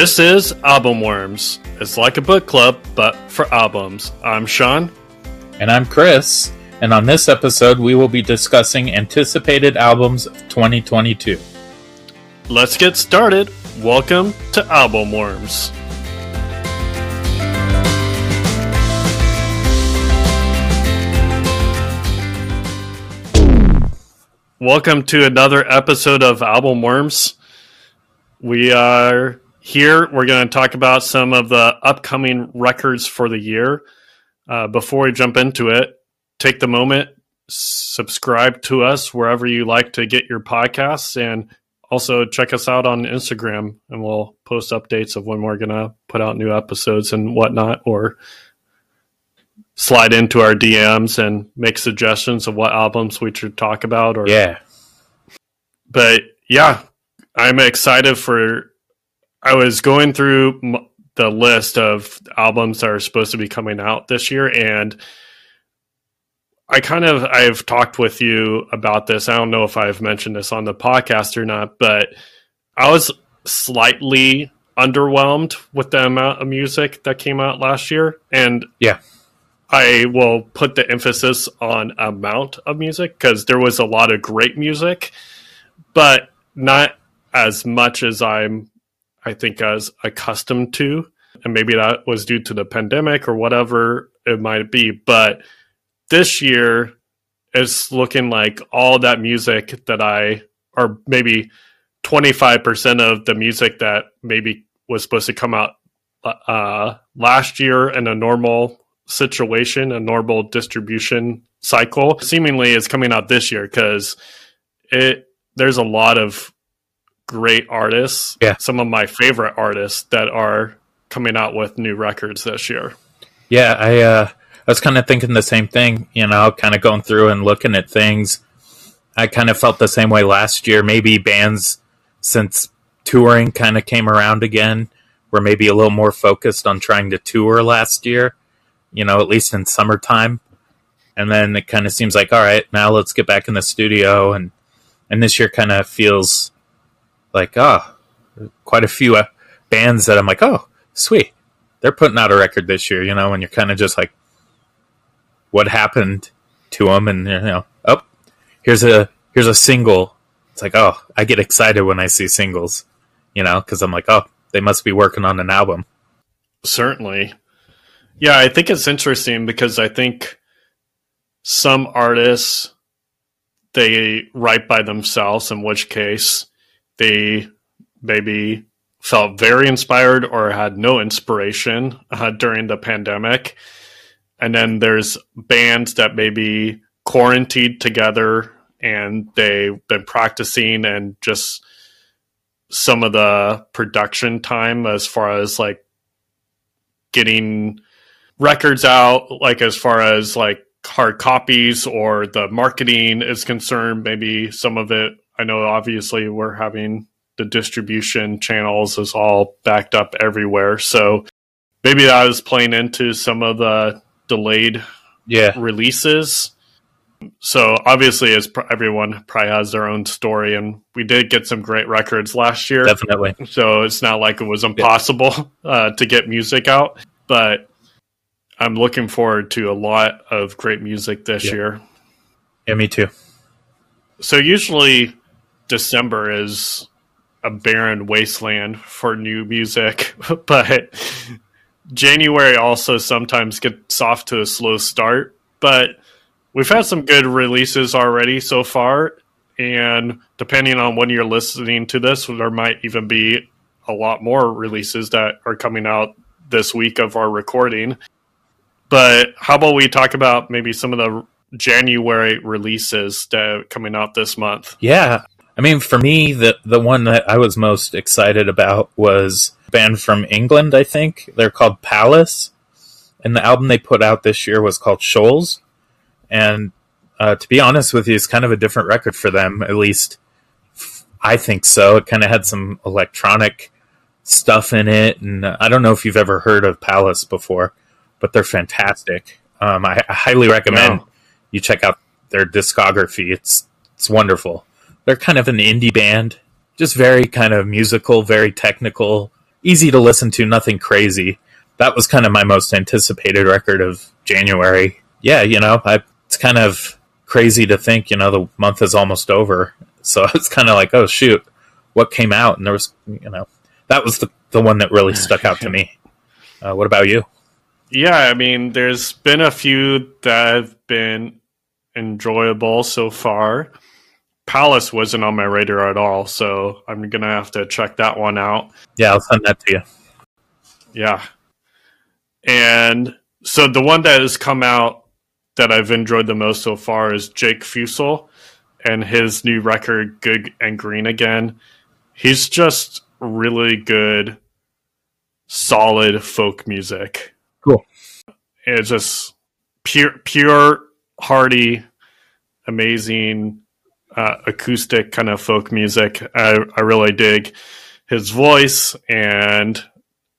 This is Album Worms. It's like a book club, but for albums. I'm Sean. And I'm Chris. And on this episode, we will be discussing anticipated albums of 2022. Let's get started. Welcome to Album Worms. Welcome to another episode of Album Worms. We are here. We're going to talk about some of the upcoming records for the year. Uh, before we jump into it, take the moment, subscribe to us wherever you like to get your podcasts, and also check us out on Instagram, and we'll post updates of when we're going to put out new episodes and whatnot, or slide into our DMs and make suggestions of what albums we should talk about. Or Yeah. but yeah, I'm excited for. I was going through m- the list of albums that are supposed to be coming out this year, and I kind of I've talked with you about this. I don't know if I've mentioned this on the podcast or not, but I was slightly underwhelmed with the amount of music that came out last year, and Yeah. I will put the emphasis on amount of music because there was a lot of great music, but not as much as I'm, I think, as accustomed to. And maybe that was due to the pandemic or whatever it might be. But this year, it's looking like all that music that I, or maybe 25% of the music that maybe was supposed to come out uh, last year in a normal situation, a normal distribution cycle, seemingly is coming out this year because it there's a lot of great artists, Yeah. some of my favorite artists that are coming out with new records this year. Yeah, I uh, I was kind of thinking the same thing, you know, kind of going through and looking at things. I kind of felt the same way last year. Maybe bands, since touring kind of came around again, were maybe a little more focused on trying to tour last year, you know, at least in summertime. And then it kind of seems like, all right, now let's get back in the studio. And, and this year kind of feels like, oh, quite a few uh, bands that I'm like, oh, sweet. They're putting out a record this year, you know, and you're kind of just like, what happened to them? And, you know, oh, here's a, here's a single. It's like, oh, I get excited when I see singles, you know, because I'm like, oh, they must be working on an album. Certainly. Yeah, I think it's interesting because I think some artists they write by themselves, in which case they maybe felt very inspired or had no inspiration uh, during the pandemic. And then there's bands that maybe quarantined together and they've been practicing and just some of the production time as far as like getting records out like as far as like hard copies or the marketing is concerned maybe some of it i know obviously we're having the distribution channels is all backed up everywhere so maybe that is playing into some of the delayed Yeah. releases. So obviously, as pr- everyone probably has their own story, and we did get some great records last year. Definitely. So it's not like it was impossible uh, to get music out, but I'm looking forward to a lot of great music this Yeah. year. Yeah, me too. So usually December is a barren wasteland for new music, but January also sometimes gets off to a slow start. But we've had some good releases already so far, and depending on when you're listening to this, there might even be a lot more releases that are coming out this week of our recording. But how about we talk about maybe some of the January releases that are coming out this month? Yeah. I mean, for me, the the one that I was most excited about was a band from England. I think they're called Palace, and the album they put out this year was called Shoals. And uh, to be honest with you, it's kind of a different record for them. At least I think so. It kind of had some electronic stuff in it, and uh, I don't know if you've ever heard of Palace before, but they're fantastic. Um, I, I highly recommend No. you check out their discography. It's it's wonderful. They're kind of an indie band, just very kind of musical, very technical, easy to listen to, nothing crazy. That was kind of my most anticipated record of January. Yeah, you know, I, it's kind of crazy to think, you know, the month is almost over. So it's kind of like, oh shoot, what came out? And there was, you know, that was the the one that really stuck out to me. Uh, what about you? Yeah, I mean, there's been a few that have been enjoyable so far. Palace wasn't on my radar at all, so I'm gonna have to check that one out. Yeah, I'll send that to you. Yeah, and so the one that has come out that I've enjoyed the most so far is Jake Fussell and his new record, "Good and Green Again." He's just really good, solid folk music. Cool. It's just pure, pure, hearty, amazing uh, acoustic kind of folk music. I, I really dig his voice, and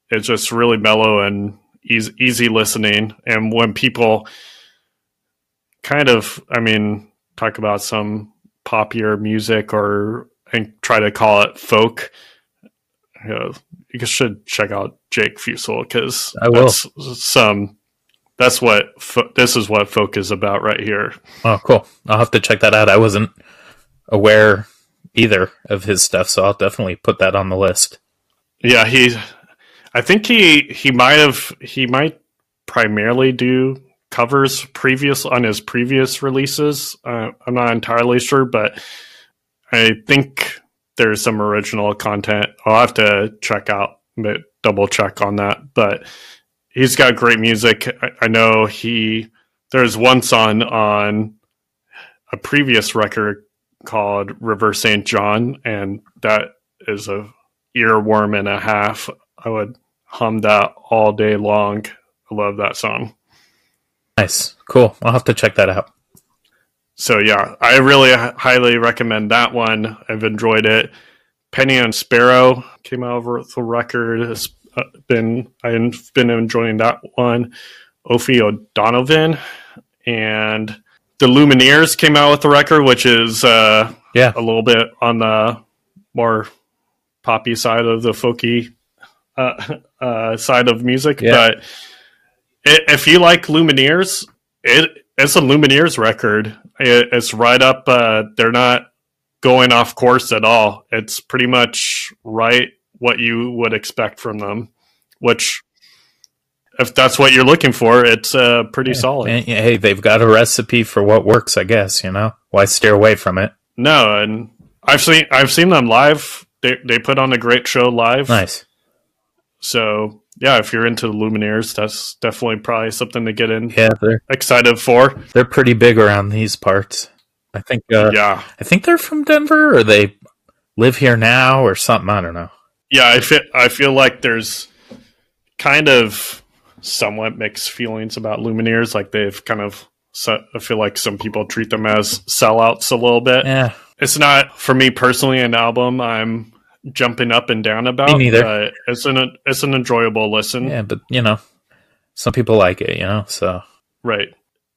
it's just really mellow and easy, easy listening. And when people kind of, I mean, talk about some popular music or and try to call it folk, you, know, you should check out Jake Fussell because that's some. That's what fo- this is what folk is about right here. Oh, cool! I'll have to check that out. I wasn't aware either of his stuff, so I'll definitely put that on the list. Yeah, he. I think he he might have he might primarily do covers previous on his previous releases. Uh, I'm not entirely sure, but I think there's some original content. I'll have to check out, but double check on that. But he's got great music. I, I know he there's one song on a previous record called River St. John, and that is a earworm and a half. I would hum that all day long. I love that song. Nice, cool. I'll have to check that out. So yeah, I really highly recommend that one. I've enjoyed it. Penny and Sparrow came out with the record. Has uh, been I've been enjoying that one. Aoife O'Donovan and the Lumineers came out with the record, which is uh, yeah a little bit on the more poppy side of the folky uh, uh, side of music. Yeah. But if you like Lumineers, it it's a Lumineers record. It, it's right up. Uh, they're not going off course at all. It's pretty much right what you would expect from them, which if that's what you're looking for, it's uh, pretty yeah. solid. And, hey, they've got a recipe for what works, I guess. You know, why steer away from it? No, and I've seen I've seen them live. They they put on a great show live. Nice. So yeah, if you're into the Lumineers, that's definitely probably something to get in. Yeah, they're excited for. They're pretty big around these parts. I think. Uh, yeah, I think they're from Denver, or they live here now, or something. I don't know. Yeah, I feel I feel like there's kind of somewhat mixed feelings about Lumineers. Like they've kind of, I feel like some people treat them as sellouts a little bit. Yeah, it's not for me personally an album I'm jumping up and down about. Me neither. it's an it's an enjoyable listen. Yeah, but you know, some people like it. You know, so right.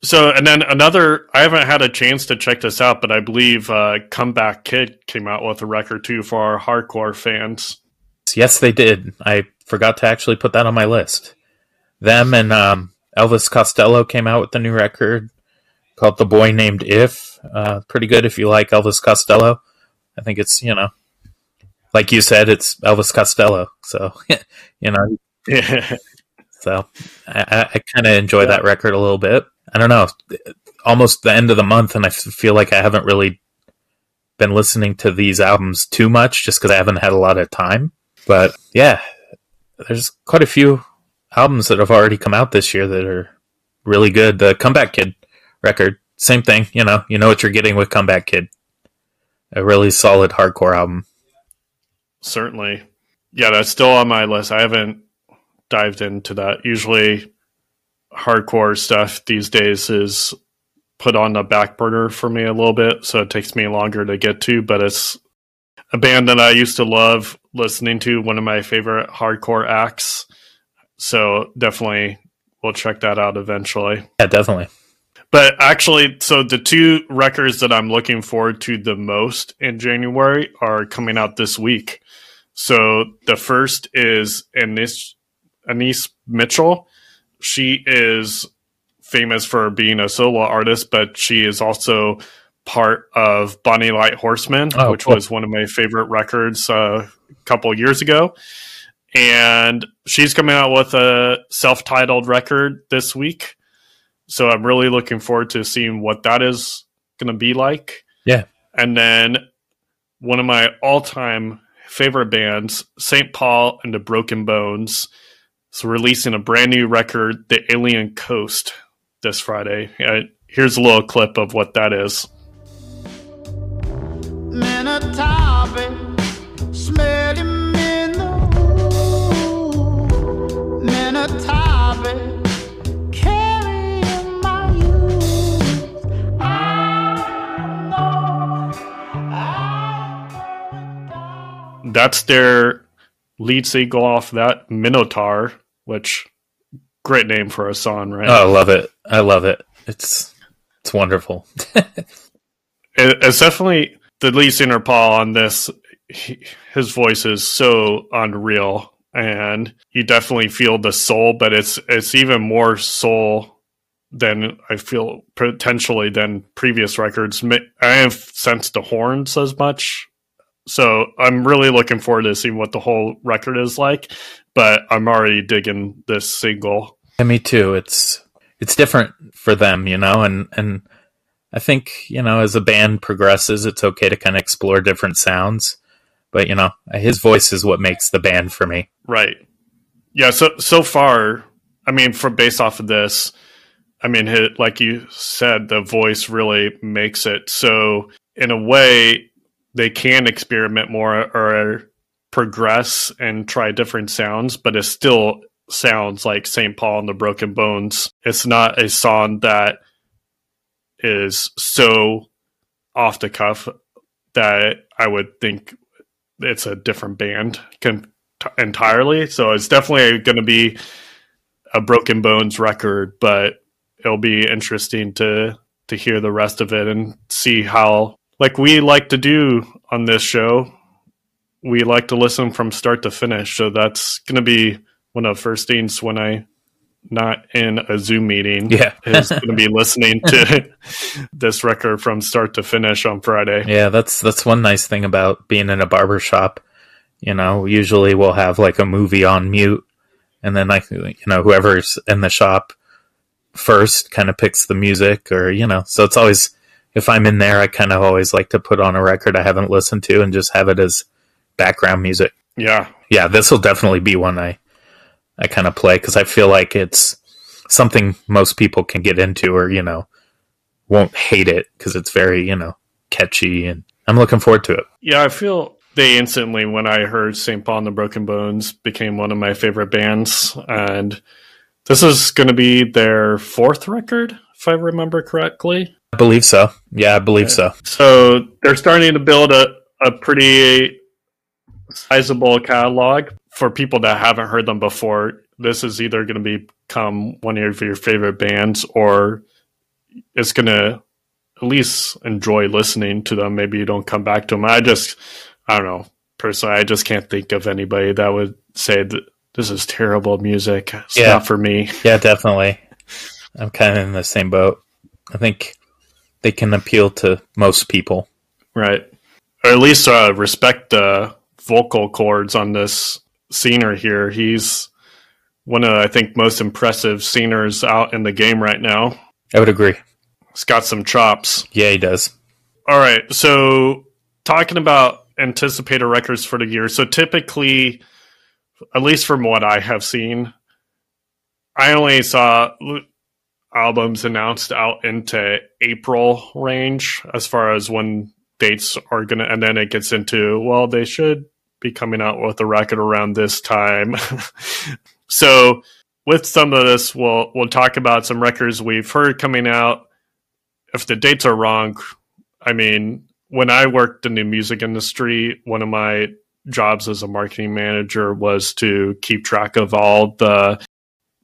So and then another, I haven't had a chance to check this out, but I believe uh, Comeback Kid came out with a record too for our hardcore fans. Yes, they did. I forgot to actually put that on my list. Them and um, Elvis Costello came out with a new record called "The Boy Named If." Uh, pretty good if you like Elvis Costello. I think it's you know, like you said, it's Elvis Costello. So you know, so I, I kind of enjoy yeah. that record a little bit. I don't know, almost the end of the month, and I feel like I haven't really been listening to these albums too much, just because I haven't had a lot of time. But yeah, there's quite a few albums that have already come out this year that are really good. The Comeback Kid record, same thing. You know, you know what you're getting with Comeback Kid. A really solid hardcore album. Certainly, yeah, that's still on my list. I haven't dived into that. Usually, hardcore stuff these days is put on the back burner for me a little bit, so it takes me longer to get to. But it's a band that I used to love listening to, one of my favorite hardcore acts. So definitely we'll check that out eventually. Yeah, definitely. But actually, so the two records that I'm looking forward to the most in January are coming out this week. So the first is Anaïs, Anaïs Mitchell. She is famous for being a solo artist, but she is also part of Bonny Light Horseman, Oh, which cool. was one of my favorite records uh, a couple years ago. And she's coming out with a self titled record this week. So I'm really looking forward to seeing what that is going to be like. Yeah. And then one of my all time favorite bands, St. Paul and the Broken Bones, is releasing a brand new record, The Alien Coast, this Friday. Uh, here's a little clip of what that is. That's their lead single off that, Minotaur, which great name for a song, right? Oh, I love it. I love it. It's it's wonderful. it, it's definitely the lead singer Paul on this. He, his voice is so unreal, and you definitely feel the soul. But it's it's even more soul than I feel potentially than previous records. I have sensed the horns as much, so I'm really looking forward to seeing what the whole record is like. But I'm already digging this single. Yeah, me too. It's it's different for them, you know, and and I think you know as a band progresses, it's okay to kind of explore different sounds. But you know, his voice is what makes the band for me. Right. Yeah. So so far, I mean, from based off of this, I mean, hit, like you said, the voice really makes it. So in a way, they can experiment more or progress and try different sounds, but it still sounds like St. Paul and the Broken Bones. It's not a song that is so off the cuff that I would think it's a different band entirely. So it's definitely going to be a Broken Bones record, but it'll be interesting to to hear the rest of it and see how like we like to do on this show. We like to listen from start to finish. So that's going to be one of the first things when I not in a Zoom meeting Yeah. is going to be listening to this record from start to finish on Friday. Yeah, that's that's one nice thing about being in a barber shop. You know, usually we'll have like a movie on mute, and then like you know whoever's in the shop first kind of picks the music, or you know. So it's always if I'm in there, I kind of always like to put on a record I haven't listened to and just have it as background music. Yeah, Yeah, this will definitely be one I I kind of play because I feel like it's something most people can get into, or you know, won't hate it because it's very you know catchy, and I'm looking forward to it. Yeah, I feel they instantly, when I heard St. Paul and the Broken Bones, became one of my favorite bands. And this is going to be their fourth record, if I remember correctly. I believe so. Yeah, I believe so. So they're starting to build a, a pretty sizable catalog for people that haven't heard them before. This is either going to become one of your favorite bands or it's going to at least enjoy listening to them. Maybe you don't come back to them. I just, I don't know. Personally, I just can't think of anybody that would say that this is terrible music. It's Yeah. not for me. Yeah, definitely. I'm kind of in the same boat. I think they can appeal to most people. Right. Or at least uh, respect the vocal cords on this scener here. He's one of, I think, most impressive sceners out in the game right now. I would agree. He's got some chops. Yeah, he does. All right. So, talking about anticipated records for the year. So, typically, at least from what I have seen, I only saw albums announced out into April range as far as when dates are going to, and then it gets into, well, they should be coming out with a record around this time. so, with some of this, we'll we'll talk about some records we've heard coming out. If the dates are wrong, I mean, when I worked in the music industry, one of my jobs as a marketing manager was to keep track of all the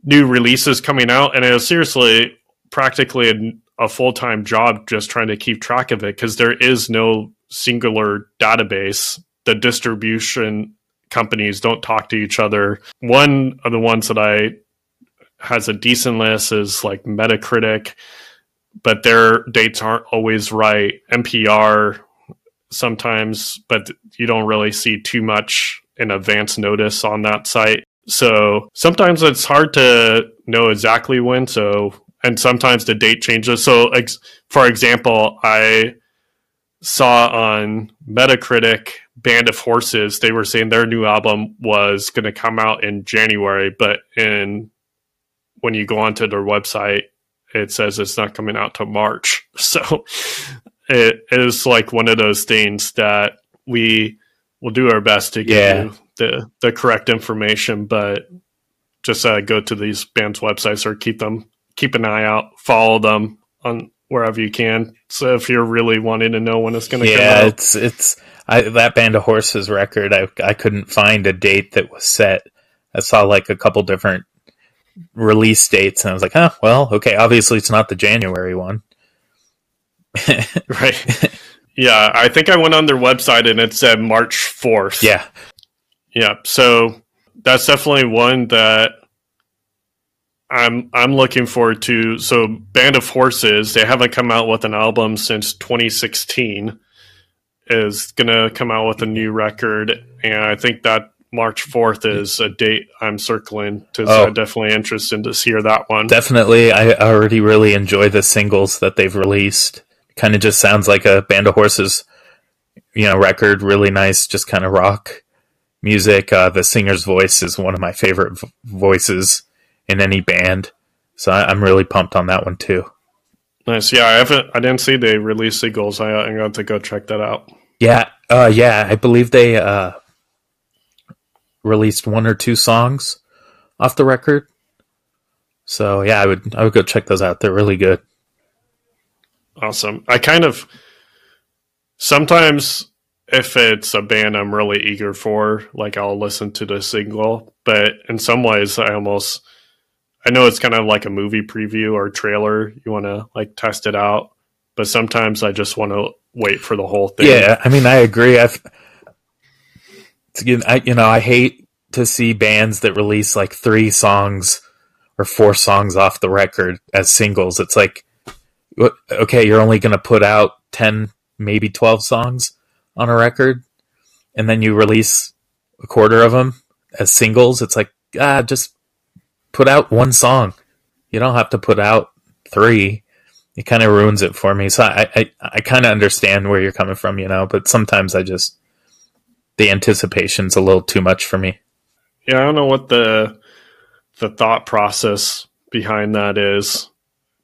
new releases coming out, and it was seriously practically a, a full time job just trying to keep track of it because there is no singular database. The distribution companies don't talk to each other. One of the ones that I has a decent list is like Metacritic, but their dates aren't always right. NPR sometimes, but you don't really see too much in advance notice on that site. So sometimes it's hard to know exactly when. So, and sometimes the date changes. So, ex- for example, I saw on Metacritic Band of Horses, they were saying their new album was going to come out in January, but in when you go onto their website, it says it's not coming out till March. So it is like one of those things that we will do our best to give Yeah. you the the correct information, but just uh, go to these bands' websites or keep them keep an eye out, follow them on wherever you can. So if you're really wanting to know when it's going to yeah, come out, it's it's I, that band of horses record. I I couldn't find a date that was set. I saw like a couple different release dates, and I was like, oh well, okay. Obviously, it's not the January one. right? yeah, I think I went on their website and it said March fourth. Yeah, Yeah, so that's definitely one that I'm I'm looking forward to. So Band of Horses, they haven't come out with an album since 2016. Is gonna come out with a new record, and I think that March 4th is a date I'm circling. To, so Oh. I'm definitely interested to hear that one. definitely. I already really enjoy the singles that they've released. Kind of just sounds like a band of horses, you know, record. Really nice, just kind of rock music. Uh, the singer's voice is one of my favorite v- voices in any band, so I, I'm really pumped on that one too. nice. Yeah, I haven't. I didn't see they released singles. I, I'm going to go check that out. Yeah, uh, yeah, I believe they uh, released one or two songs off the record. So yeah, I would I would go check those out. They're really good. Awesome. I kind of sometimes if it's a band I'm really eager for, like I'll listen to the single, but in some ways I almost I know it's kind of like a movie preview or trailer. You want to like test it out, but sometimes I just want to wait for the whole thing. Yeah, I mean I agree. I've I you know I hate to see bands that release like three songs or four songs off the record as singles. It's like, okay, you're only going to put out ten, maybe twelve songs on a record, and then you release a quarter of them as singles. It's like ah, just put out one song. You don't have to put out three it kind of ruins it for me. So I, I, I kind of understand where you're coming from, you know, but sometimes I just, the anticipation's a little too much for me. Yeah, I don't know what the the thought process behind that is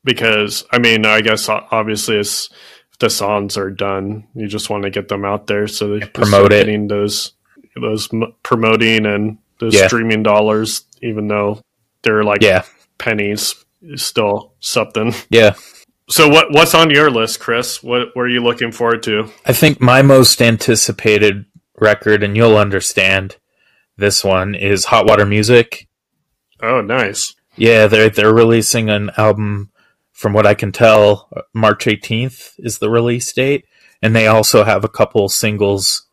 because I mean, I guess obviously it's the songs are done, you just want to get them out there so you promote it. those those m- promoting and those Yeah. streaming dollars, even though they're like Yeah. pennies, is still something. Yeah. So what what's on your list, Chris? What what are you looking forward to? I think my most anticipated record, and you'll understand this one, is Hot Water Music. Oh, nice. Yeah, they're, they're releasing an album, from what I can tell, March 18th is the release date. And they also have a couple singles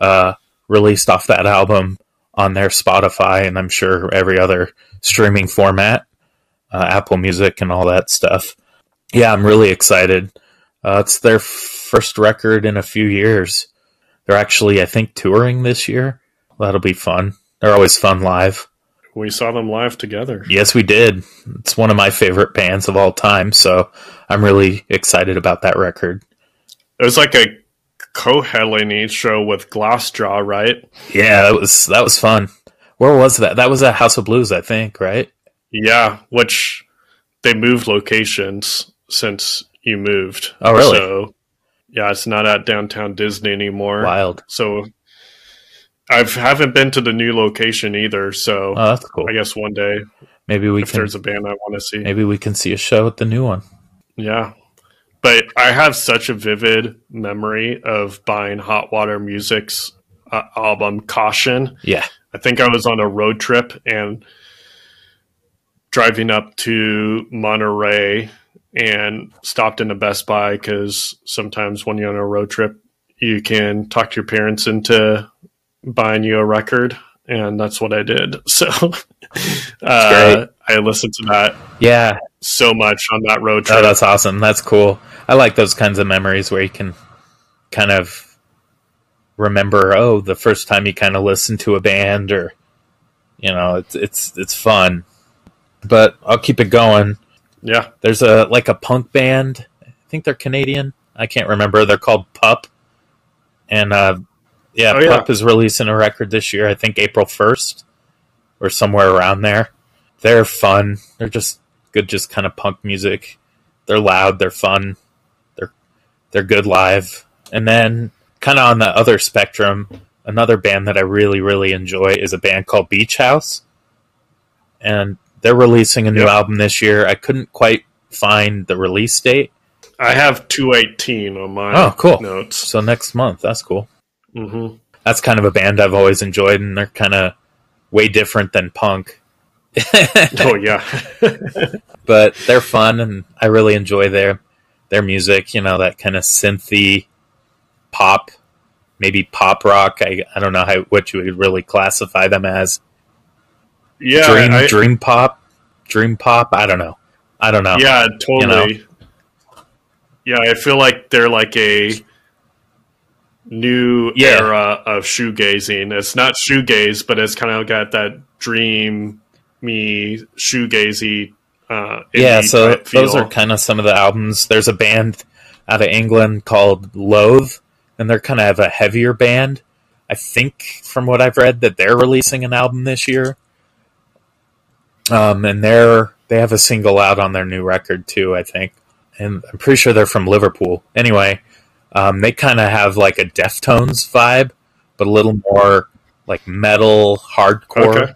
uh, released off that album on their Spotify and I'm sure every other streaming format, uh, Apple Music and all that stuff. Yeah, I'm really excited. Uh, it's their first record in a few years. They're actually, I think, touring this year. That'll be fun. They're always fun live. We saw them live together. Yes, we did. It's one of my favorite bands of all time, so I'm really excited about that record. It was like a co-headlining show with Glassjaw, right? Yeah, that was that was fun. Where was that? That was at House of Blues, I think, right? Yeah, which they moved locations since you moved. Oh, really? So yeah, it's not at downtown Disney anymore. Wild. So I haven't been to the new location either. So Oh, that's cool. I guess one day, Maybe we if can there's a band I want to see, maybe we can see a show at the new one. yeah. But I have such a vivid memory of buying Hot Water Music's uh, album Caution. Yeah. I think I was on a road trip and driving up to Monterey and stopped in a Best Buy because sometimes when you're on a road trip, you can talk to your parents into buying you a record, and that's what I did. So uh, I listened to that Yeah, so much on that road oh, trip. that's awesome. That's cool. I like those kinds of memories where you can kind of remember, oh, the first time you kind of listened to a band, or you know, it's it's it's fun. But I'll keep it going. yeah, There's a like a punk band. I think they're Canadian. I can't remember. They're called Pup. And uh, yeah, Oh, yeah. Pup is releasing a record this year. I think April first or somewhere around there. They're fun. They're just good, just kind of punk music. They're loud. They're fun. They're they're good live. And then kind of on the other spectrum, another band that I really really enjoy is a band called Beach House, and they're releasing a new Yep. album this year. I couldn't quite find the release date, I have two eighteen on my Oh, cool. notes. so next month. That's cool. Hmm That's kind of a band I've always enjoyed, and they're kind of way different than punk. Oh yeah, but they're fun, and I really enjoy their their music. You know, that kind of synthy pop, maybe pop rock. I I don't know how what you would really classify them as. yeah, dream I- dream pop, dream pop. I don't know. I don't know. yeah, totally. Yeah, I feel like they're like a new Yeah. era of shoegazing. It's not shoegaze, but it's kind of got that dream me shoegazy. Uh, yeah. So those are kind of some of the albums. There's a band out of England called Loathe, and they're kind of a heavier band. I think from what I've read that they're releasing an album this year. Um, and they're they have a single out on their new record too, I think. And I'm pretty sure they're from Liverpool. Anyway, um, they kind of have like a Deftones vibe, but a little more like metal hardcore. Okay.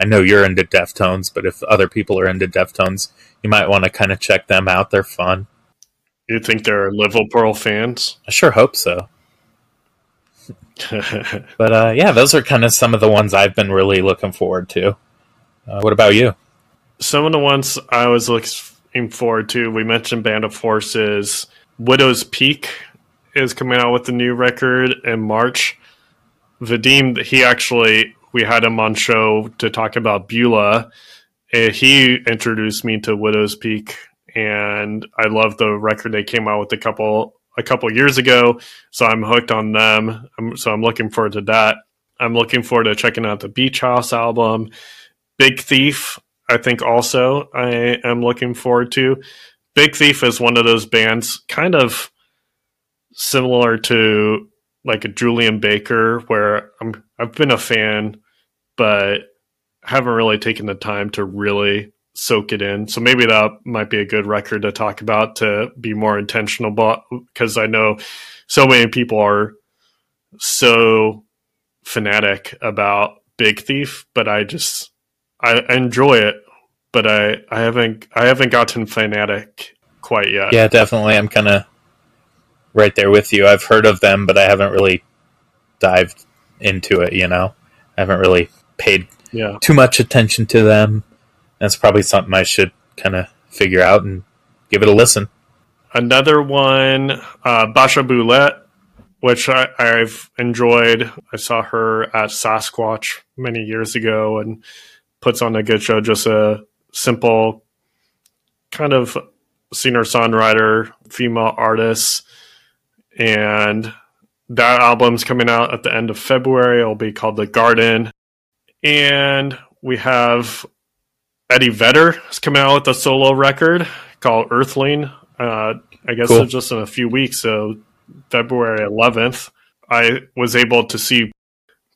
I know you're into Deftones, but if other people are into Deftones, you might want to kind of check them out. They're fun. you think they're Liverpool fans? I sure hope so. But uh, yeah, those are kind of some of the ones I've been really looking forward to. Uh, what about you? Some of the ones I was looking forward to, we mentioned Band of Horses. Widow's Peak is coming out with the new record in March. Vadim, he actually, we had him on show to talk about Beulah. And he introduced me to Widowspeak, and I love the record they came out with a couple a couple years ago. So I'm hooked on them. So I'm looking forward to that. I'm looking forward to checking out the Beach House album. Big Thief, I think also I am looking forward to. Big Thief is one of those bands kind of similar to like a Julien Baker where I'm I've been a fan but haven't really taken the time to really soak it in. So maybe that might be a good record to talk about to be more intentional about because I know so many people are so fanatic about Big Thief, but I just I enjoy it, but I I haven't I haven't gotten fanatic quite yet. Yeah, definitely. I'm kind of right there with you. I've heard of them, but I haven't really dived into it. You know, I haven't really paid Yeah. too much attention to them. That's probably something I should kind of figure out and give it a listen. Another one, uh, Basia Bulat, which I, I've enjoyed. I saw her at Sasquatch many years ago and puts on a good show. Just a simple kind of singer songwriter, female artist. And that album's coming out at the end of February. It'll be called The Garden. And we have Eddie Vedder is coming out with a solo record called Earthling. Uh, I guess Cool. it's just in a few weeks, so February 11th. I was able to see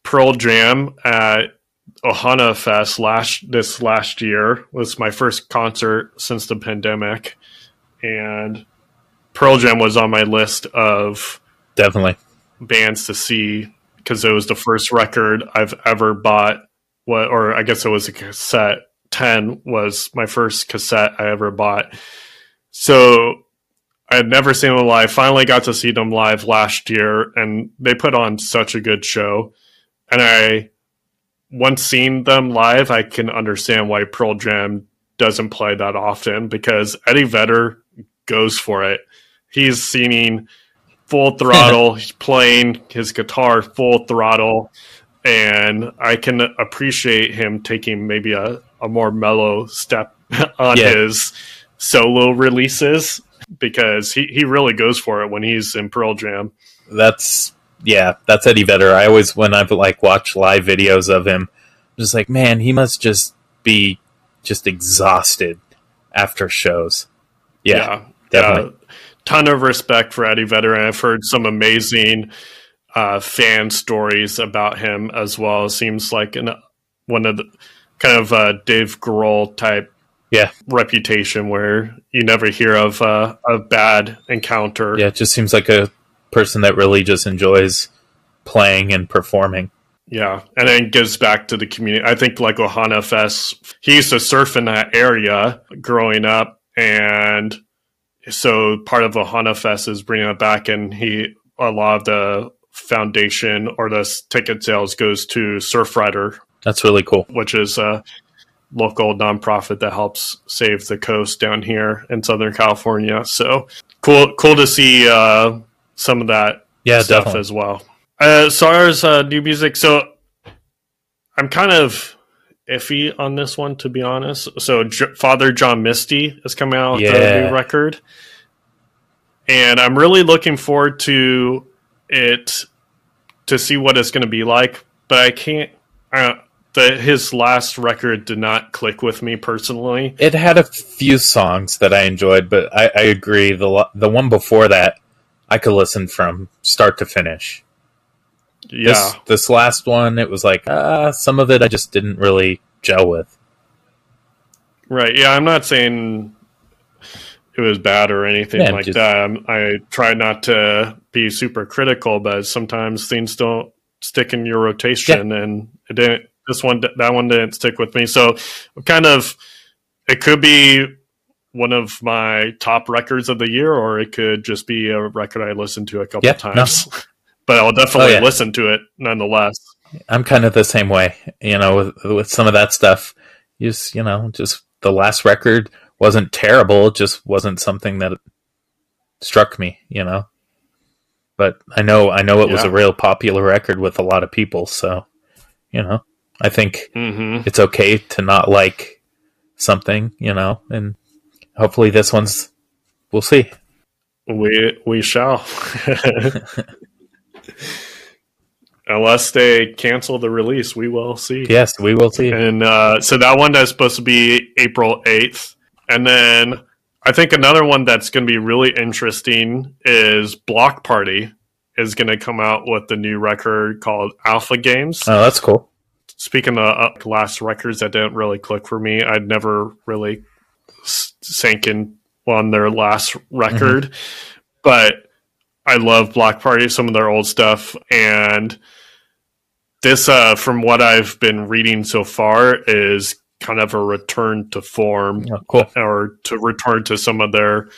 Pearl Jam at Ohana Fest last this last year. was my first concert since the pandemic, and Pearl Jam was on my list of Definitely. bands to see because it was the first record I've ever bought. What, or I guess it was a cassette. Ten was my first cassette I ever bought. So I had never seen them live. Finally got to see them live last year, and they put on such a good show. And I, once seen them live, I can understand why Pearl Jam doesn't play that often because Eddie Vedder goes for it. He's singing full throttle, he's playing his guitar full throttle. and I can appreciate him taking maybe a, a more mellow step on Yeah. his solo releases because he, he really goes for it when he's in Pearl Jam. That's yeah, that's Eddie Vedder. I always when I've like watched live videos of him, I'm just like, man, he must just be just exhausted after shows. Yeah, definitely. Ton of respect for Eddie Vedder, and I've heard some amazing uh, fan stories about him as well. Seems like an, one of the kind of uh, Dave Grohl type Yeah. reputation where you never hear of uh, a bad encounter. Yeah, it just seems like a person that really just enjoys playing and performing. Yeah, and then gives back to the community. I think like Ohana Fest, he used to surf in that area growing up, and so part of Ohana Fest is bringing it back, and he a lot of the foundation or the ticket sales goes to Surfrider, That's really cool. which is a local nonprofit that helps save the coast down here in Southern California. So cool, cool to see uh, some of that Yeah, stuff definitely. as well. Uh, as far as uh, new music, so I'm kind of iffy on this one, to be honest. So J- Father John Misty is coming out with a new record, and I'm really looking forward to it to see what it's going to be like. But I can't. Uh, the, his last record did not click with me personally. It had a few songs that I enjoyed, but I, I agree. The the one before that, I could listen from start to finish. Yeah, This this last one, it was like uh, some of it I just didn't really gel with. Right. Yeah, I'm not saying it was bad or anything Yeah, like just- that. I'm, I try not to be super critical, but sometimes things don't stick in your rotation, and it didn't. This one, that one didn't stick with me. So, kind of, it could be one of my top records of the year, or it could just be a record I listened to a couple Yeah, times. but I'll definitely Oh, yeah. listen to it nonetheless. I'm kind of the same way, you know, with, with some of that stuff. You just, you know, just the last record wasn't terrible, it just wasn't something that struck me, you know. But I know, I know it was a real popular record with a lot of people, so you know, I think hmm it's okay to not like something, you know, and hopefully this one's, we'll see. We we shall. Unless they cancel the release, we will see. Yes, we will see. And uh, so that one is supposed to be April 8th. And then I think another one that's going to be really interesting is Bloc Party is going to come out with the new record called Alpha Games. Oh, that's cool. Speaking of uh, last records that didn't really click for me, I'd never really s- sank in on their last record, but I love Bloc Party, some of their old stuff, and this, uh, from what I've been reading so far, is kind of a return to form Oh, cool. or to return to some of their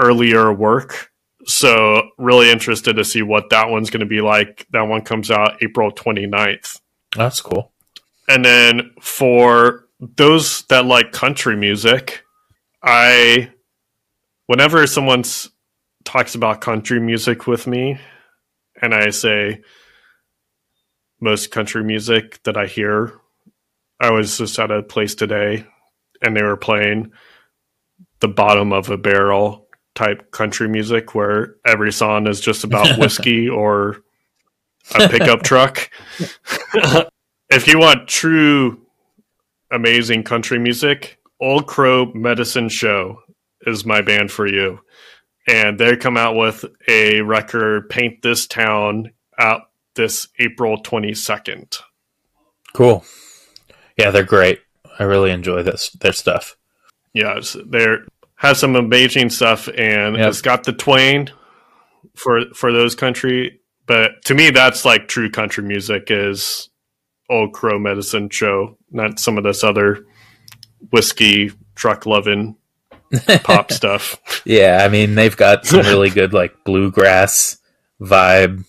earlier work. So, really interested to see what that one's going to be like. That one comes out April 29th. That's cool. And then for those that like country music, I whenever someone s- talks about country music with me and I say most country music that I hear, I was just at a place today and they were playing the bottom of a barrel type country music where every song is just about whiskey or a pickup truck. if you want true amazing country music, Old Crow Medicine Show is my band for you. And they come out with a record, Paint This Town, out this April 22nd. Cool. Yeah, they're great. I really enjoy this their stuff. Yes, there has some amazing stuff, and Yep. it's got the twain for for those country. But to me, that's like true country music is Old Crow Medicine Show, not some of this other whiskey truck loving pop stuff. Yeah, I mean they've got some really good like bluegrass vibe.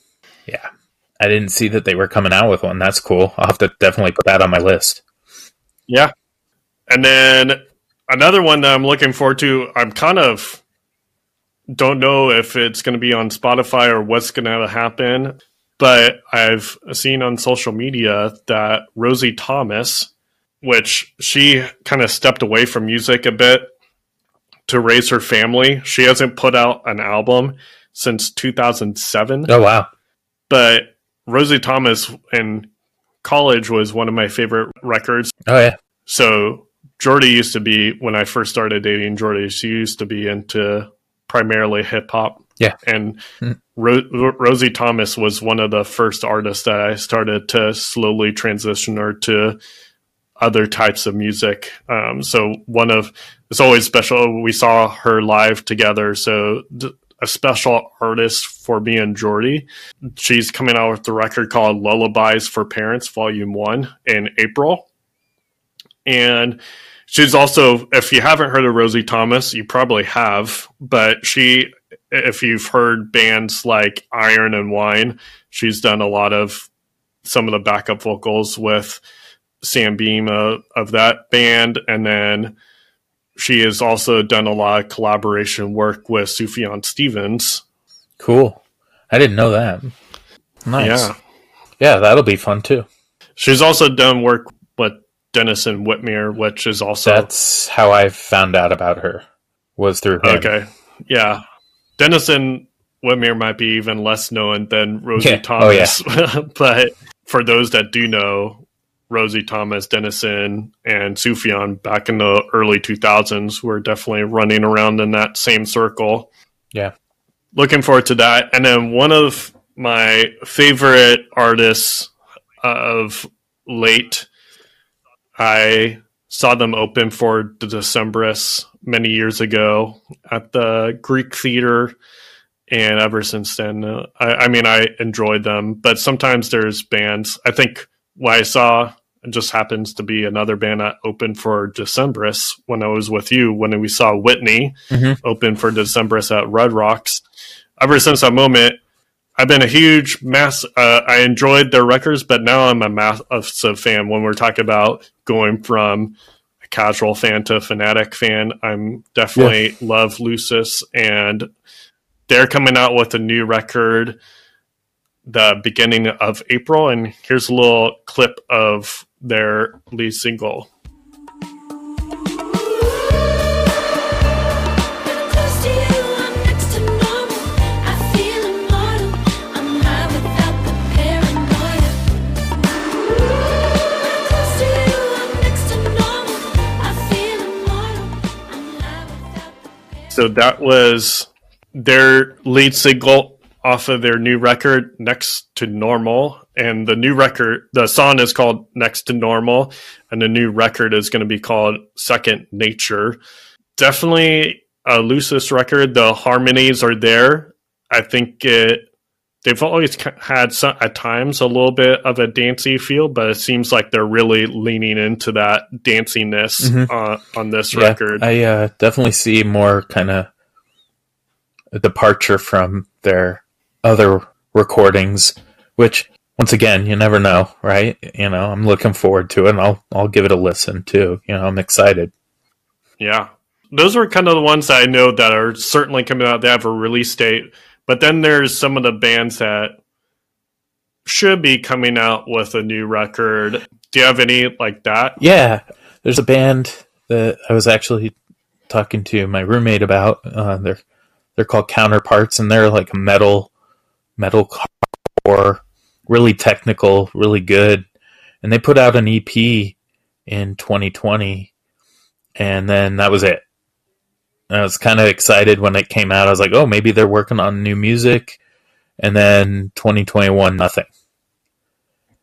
Yeah. I didn't see that they were coming out with one. That's cool. I'll have to definitely put that on my list. Yeah. And then another one that I'm looking forward to, I'm kind of don't know if it's going to be on Spotify or what's going to happen. But I've seen on social media that Rosie Thomas, which she kind of stepped away from music a bit to raise her family. She hasn't put out an album since 2007. Oh wow. But Rosie Thomas in college was one of my favorite records. Oh yeah. So Jordy used to be when I first started dating Jordy. She used to be into primarily hip hop. Yeah. and Hmm. Ro- Rosie Thomas was one of the first artists that I started to slowly transition her to other types of music. Um, so one of it's always special. We saw her live together, so a special artist for me and Jordy. She's coming out with the record called Lullabies for Parents, Volume One, in April, and she's also if you haven't heard of rosie thomas you probably have but she if you've heard bands like iron and wine she's done a lot of some of the backup vocals with sam beam uh, of that band and then she has also done a lot of collaboration work with sufjan stevens Cool. I didn't know that. Nice. yeah Yeah, that'll be fun too. she's also done work with Denison Witmer which is also That's how I found out about her. Was through him. Okay. Yeah. Denison Witmer might be even less known than Rosie Yeah. Oh, yeah. Thomas. but for those that do know, Rosie Thomas, Denison, and Sufjan back in the early 2000s were definitely running around in that same circle. Yeah. Looking forward to that. And then one of my favorite artists of late, I saw them open for the Decemberists many years ago at the Greek Theater. And ever since then, uh, I, I mean, I enjoyed them, but sometimes there's bands. I think what I saw it just happens to be another band that opened for Decemberists when I was with you when we saw Whitney Mhm. open for Decemberists at Red Rocks. Ever since that moment, I've been a huge mass. Uh, I enjoyed their records, but now I'm a massive fan. When we're talking about going from a casual fan to a fanatic fan, I'm definitely love Lucius, and they're coming out with a new record the beginning of April. And here's a little clip of their lead single. So that was their lead single off of their new record, Next to Normal. And the new record, the song is called Next to Normal, and the new record is going to be called Second Nature. Definitely a Lucius record. The harmonies are there. I think it. They've always had some, at times a little bit of a dancey feel, but it seems like they're really leaning into that danciness Mhm. uh, on this Yeah, record. I uh, definitely see more kind of departure from their other recordings, which once again, you never know, right? You know, I'm looking forward to it and I'll I'll give it a listen too. You know, I'm excited. Yeah. Those are kind of the ones that I know that are certainly coming out. They have a release date. But then there's some of the bands that should be coming out with a new record. Do you have any like that? Yeah, there's a band that I was actually talking to my roommate about. Uh, they're they're called Counterparts, and they're like a metal metal core, really technical, really good. And they put out an EP in 2020, and then that was it. And I was kind of excited when it came out. I was like, oh, maybe they're working on new music. And then 2021, nothing.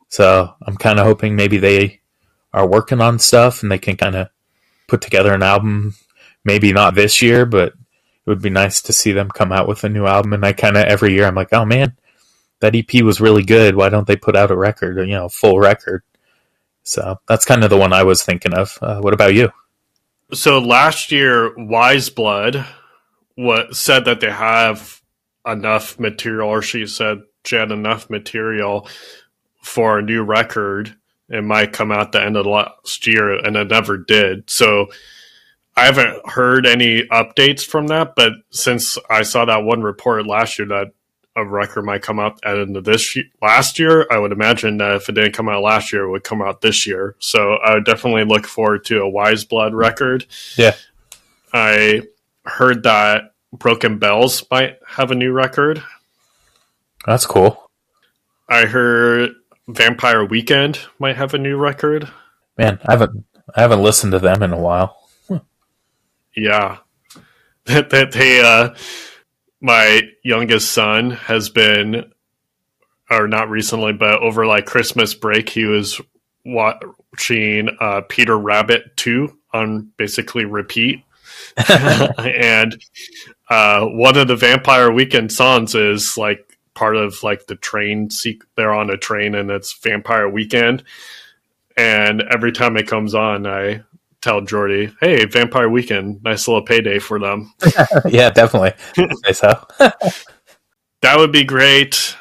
So I'm kind of hoping maybe they are working on stuff and they can kind of put together an album. Maybe not this year, but it would be nice to see them come out with a new album. And I kind of every year I'm like, oh man, that EP was really good. Why don't they put out a record, or, you know, full record? So that's kind of the one I was thinking of. Uh, what about you? So last year, Weyes Blood what said that they have enough material, or she said she had enough material for a new record. It might come out the end of last year, and it never did. So I haven't heard any updates from that. But since I saw that one report last year that a record might come out at the end of this ye- last year. I would imagine that if it didn't come out last year, it would come out this year. So I would definitely look forward to a Weyes Blood record. Yeah. I heard that Broken Bells might have a new record. That's cool. I heard Vampire Weekend might have a new record. Man, I haven't I haven't listened to them in a while. Yeah. That that they uh my youngest son has been or not recently, but over like Christmas break he was watching uh Peter Rabbit 2 on basically repeat. and uh one of the Vampire Weekend songs is like part of like the train seek they're on a train and it's Vampire Weekend. And every time it comes on I tell Jordy, "Hey, Vampire Weekend, nice little payday for them." yeah, definitely. So. That would be great.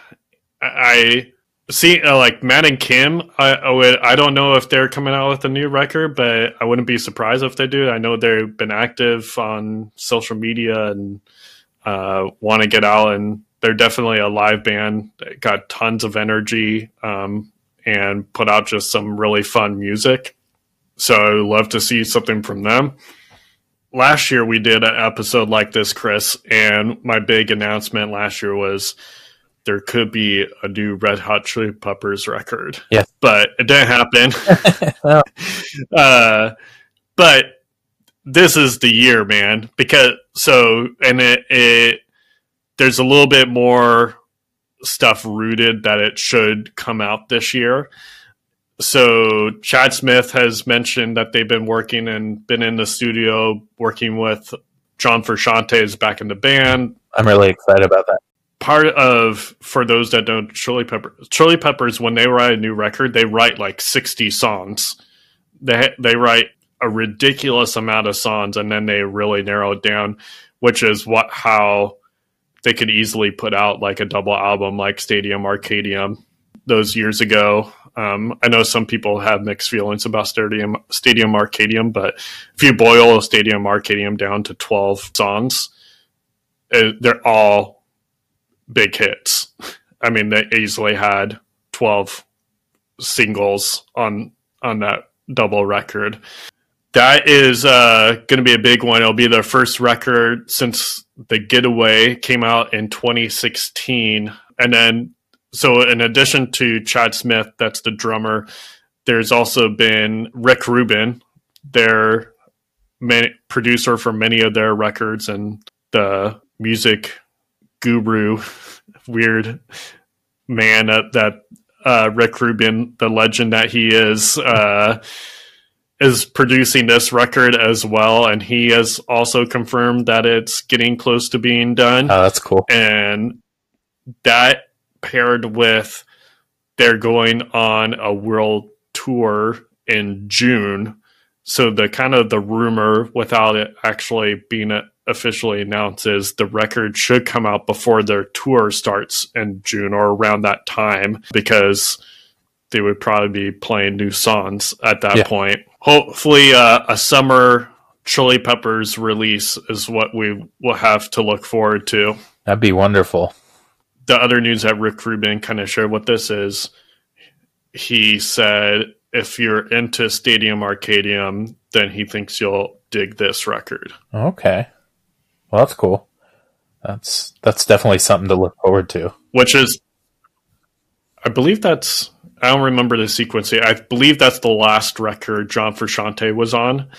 I I see, uh, like Matt and Kim. I, I would. I don't know if they're coming out with a new record, but I wouldn't be surprised if they do. I know they've been active on social media and uh, want to get out, and they're definitely a live band. They got tons of energy um, and put out just some really fun music. So I would love to see something from them. Last year we did an episode like this, Chris, and my big announcement last year was there could be a new Red Hot Chili Peppers record. Yes. But it didn't happen. Uh, but this is the year, man. Because so and it, it there's a little bit more stuff rooted that it should come out this year. So Chad Smith has mentioned that they've been working and been in the studio working with John Frusciante is back in the band. I'm really excited about that. Part of for those that don't Chili Peppers, Chili Peppers when they write a new record, they write like 60 songs. They they write a ridiculous amount of songs and then they really narrow it down, which is what how they could easily put out like a double album like Stadium Arcadium those years ago. Um, I know some people have mixed feelings about Stadium Stadium Arcadium, but if you boil Stadium Arcadium down to twelve songs, it, they're all big hits. I mean, they easily had twelve singles on on that double record. That is uh, going to be a big one. It'll be their first record since the Getaway came out in 2016, and then so in addition to Chad Smith, that's the drummer, there's also been Rick Rubin, their man- producer for many of their records and the music guru, weird man that, that uh, Rick Rubin, the legend that he is, uh, is producing this record as well, and he has also confirmed that it's getting close to being done Oh, that's cool. and that paired with they're going on a world tour in June. So the kind of the rumor without it actually being officially announced is the record should come out before their tour starts in June or around that time because they would probably be playing new songs at that Yeah. point. Hopefully uh, a summer Chili Peppers release is what we will have to look forward to That'd be wonderful. The other news that Rick Rubin kind of shared what this is, he said if you're into Stadium Arcadium, then he thinks you'll dig this record. Okay. Well, that's cool. That's that's definitely something to look forward to. Which is, I believe that's, I don't remember the sequence. I believe that's the last record John Frusciante was on.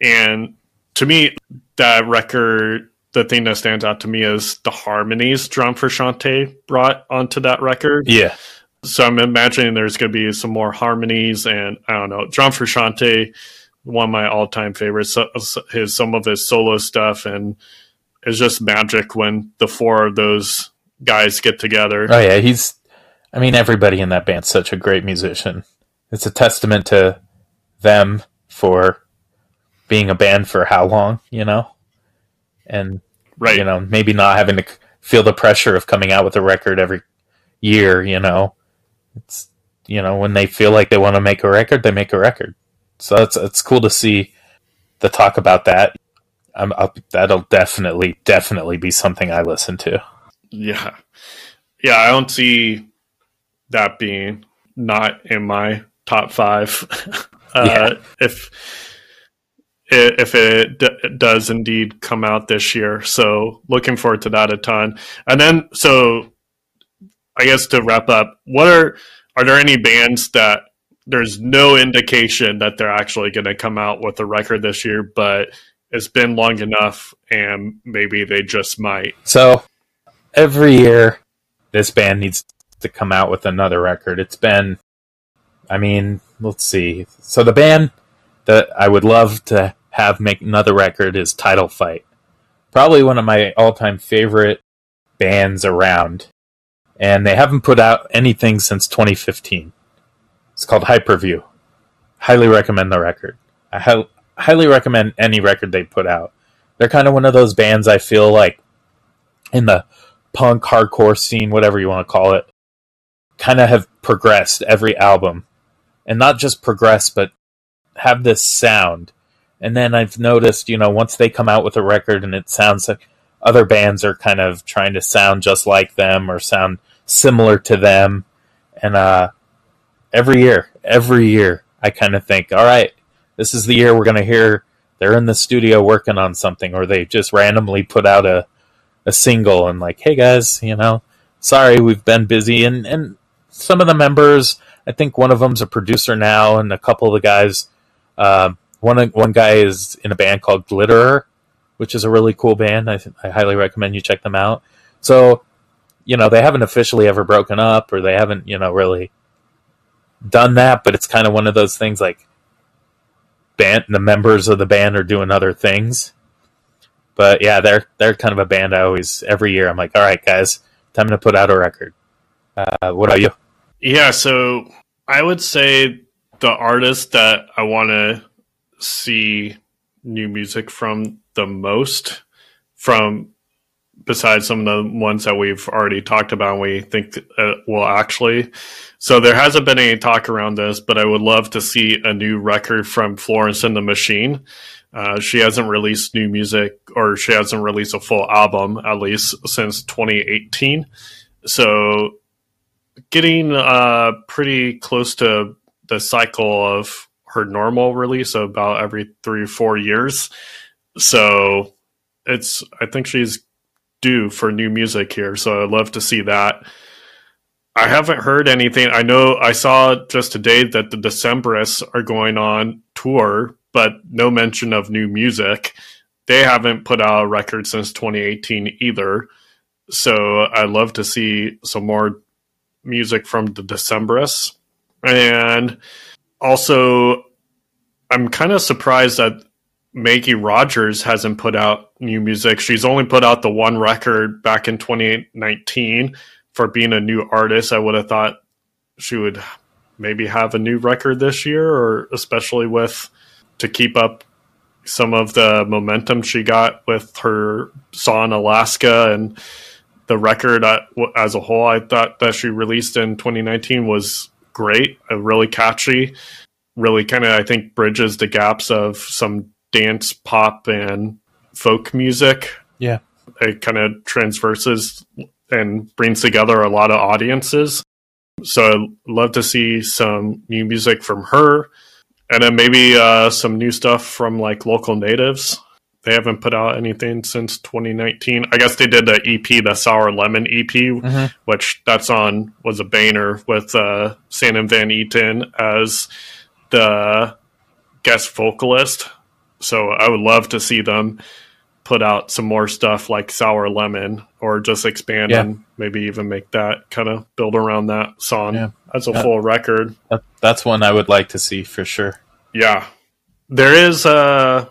And to me, that record, the thing that stands out to me is the harmonies John Frusciante brought onto that record. Yeah. so I'm imagining there's going to be some more harmonies and I don't know. John Frusciante, one of my all-time favorites, his some of his solo stuff, and it's just magic when the four of those guys get together. Oh yeah, he's. I mean, everybody in that band's such a great musician. It's a testament to them for being a band for how long, you know, and Right? you know maybe not having to feel the pressure of coming out with a record every year. You know, it's you know when they feel like they want to make a record, they make a record. So it's it's cool to see the talk about that. I'm, I'll, that'll definitely definitely be something I listen to. Yeah. yeah, I don't see that being not in my top five. uh, Yeah. If if it d- does indeed come out this year, so looking forward to that a ton. And then, so I guess to wrap up, what are are there any bands that there's no indication that they're actually going to come out with a record this year, but it's been long enough and maybe they just might. So every year, this band needs to come out with another record. It's been, I mean, let's see. So the band that I would love to have make another record is Title Fight. Probably one of my all time favorite bands around. And they haven't put out anything since 2015. It's called Hyperview. Highly recommend the record. I hi- highly recommend any record they put out. They're kind of one of those bands I feel like in the punk hardcore scene, whatever you want to call it, kind of have progressed every album. And not just progress, but have this sound. And then I've noticed, you know, once they come out with a record and it sounds like other bands are kind of trying to sound just like them or sound similar to them. And uh, every year, every year, I kind of think, all right, this is the year we're going to hear they're in the studio working on something, or they just randomly put out a, a single and like, hey guys, you know, sorry we've been busy. And, and some of the members, I think one of them's a producer now, and a couple of the guys, uh, one one guy is in a band called Glitterer, which is a really cool band. I, I highly recommend you check them out. So, you know, they haven't officially ever broken up, or they haven't, you know, really done that. But it's kind of one of those things like band the members of the band are doing other things. But yeah, they're they're kind of a band I always every year I'm like, all right, guys, time to put out a record. Uh, what about you? Yeah, so I would say the artist that I want to see new music from the most, from besides some of the ones that we've already talked about, and we think will actually. So there hasn't been any talk around this, but I would love to see a new record from Florence and the Machine. Uh, she hasn't released new music, or she hasn't released a full album at least since 2018. So getting uh, pretty close to the cycle of her normal release about every three or four years. So it's I think she's due for new music here. So I'd love to see that. I haven't heard anything. I know I saw just today that the Decemberists are going on tour, but no mention of new music. They haven't put out a record since 2018 either. So I'd love to see some more music from the Decemberists. And also, I'm kind of surprised that Maggie Rogers hasn't put out new music. She's only put out the one record back in 2019 for being a new artist. I would have thought she would maybe have a new record this year, or especially with to keep up some of the momentum she got with her song Alaska and the record as a whole. I thought that she released in 2019 was great, uh, really catchy, really kind of I think bridges the gaps of some dance pop and folk music. Yeah. It kind of transverses and brings together a lot of audiences. So I'd love to see some new music from her. And then maybe uh, some new stuff from like local natives. They haven't put out anything since 2019. I guess they did the EP, the Sour Lemon EP, Mhm. which that's on was a banner with uh, Sharon Van Etten as the guest vocalist. So I would love to see them put out some more stuff like Sour Lemon or just expand Yeah. and maybe even make that kind of build around that song Yeah. as a full record. That, that's one I would like to see for sure. Yeah. There is uh,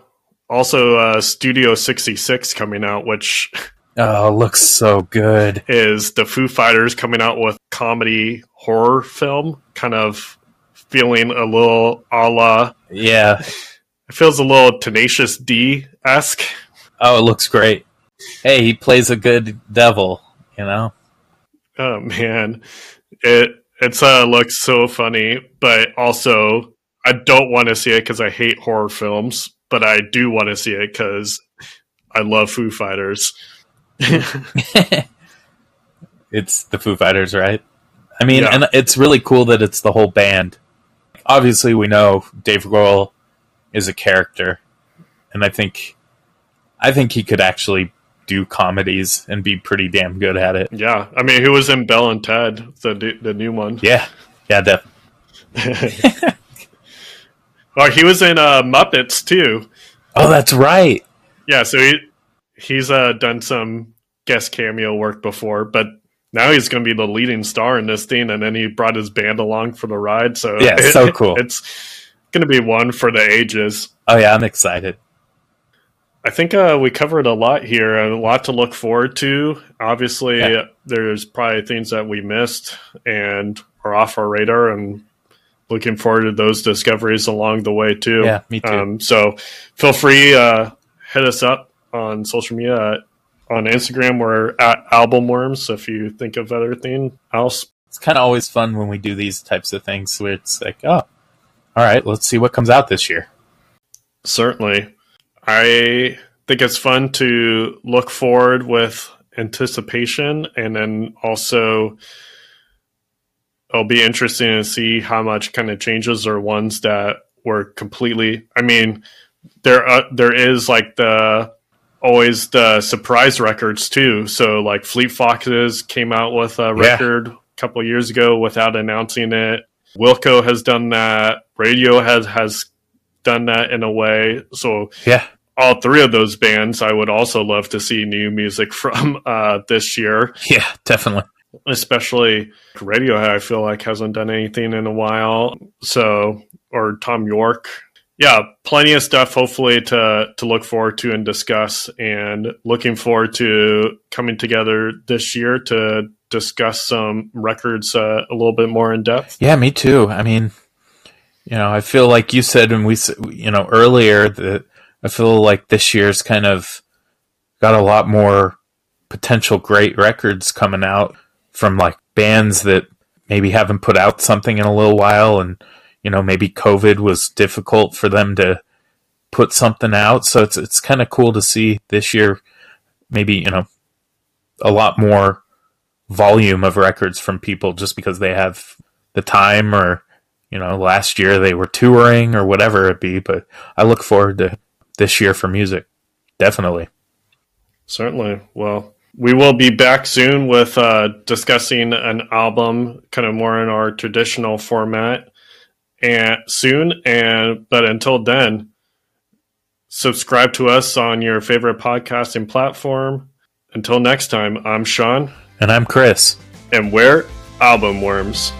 also uh, Studio 666 coming out, which Oh, looks so good. is the Foo Fighters coming out with comedy horror film, kind of feeling a little a la. Yeah. It feels a little Tenacious D esque. Oh, it looks great. Hey, he plays a good devil, you know? Oh man, it it's uh looks so funny, but also I don't want to see it because I hate horror films, but I do want to see it because I love Foo Fighters. it's the Foo Fighters, right? I mean, Yeah. and it's really cool that it's the whole band. Obviously, we know Dave Grohl is a character, and I think, I think he could actually do comedies and be pretty damn good at it. Yeah, I mean, who was in Bill and Ted, the new- the new one? Yeah, yeah, def- Oh, he was in uh, Muppets too. Oh, that's right. Yeah, so he he's uh, done some guest cameo work before, but now he's going to be the leading star in this thing, and then he brought his band along for the ride. So Yeah, so cool. It's going to be one for the ages. Oh yeah, I'm excited. I think uh, we covered a lot here, a lot to look forward to. Obviously, Yeah. there's probably things that we missed and are off our radar, and looking forward to those discoveries along the way too. Yeah, me too. Um, so feel free uh, hit us up on social media at, on Instagram. We're at Album Worms. If you think of anything else, It's kind of always fun when we do these types of things where it's like, oh, all right, let's see what comes out this year. Certainly. I think it's fun to look forward with anticipation and then also it'll be interesting to see how much kind of changes are ones that were completely I mean there uh, there is like the always the surprise records too. So like Fleet Foxes came out with a Yeah. record a couple years ago without announcing it. Wilco has done that. Radio has has done that in a way. So Yeah, all three of those bands, I would also love to see new music from uh, this year, yeah, definitely. especially Radiohead. I feel like hasn't done anything in a while. So, or Thom Yorke. Yeah, plenty of stuff. Hopefully to to look forward to and discuss, and looking forward to coming together this year to discuss some records uh, a little bit more in depth. Yeah, me too. I mean, you know, I feel like you said when we, you know, earlier that I feel like this year's kind of got a lot more potential great records coming out from like bands that maybe haven't put out something in a little while and you know maybe covid was difficult for them to put something out. So it's it's kind of cool to see this year maybe you know a lot more volume of records from people just because they have the time or you know last year they were touring or whatever it be. But i look forward to this year for music definitely. Certainly. Well, we will be back soon with uh, discussing an album, kind of more in our traditional format, and soon. And but until then, subscribe to us on your favorite podcasting platform. Until next time, I'm Sean, and i'm chris and we're Album Worms.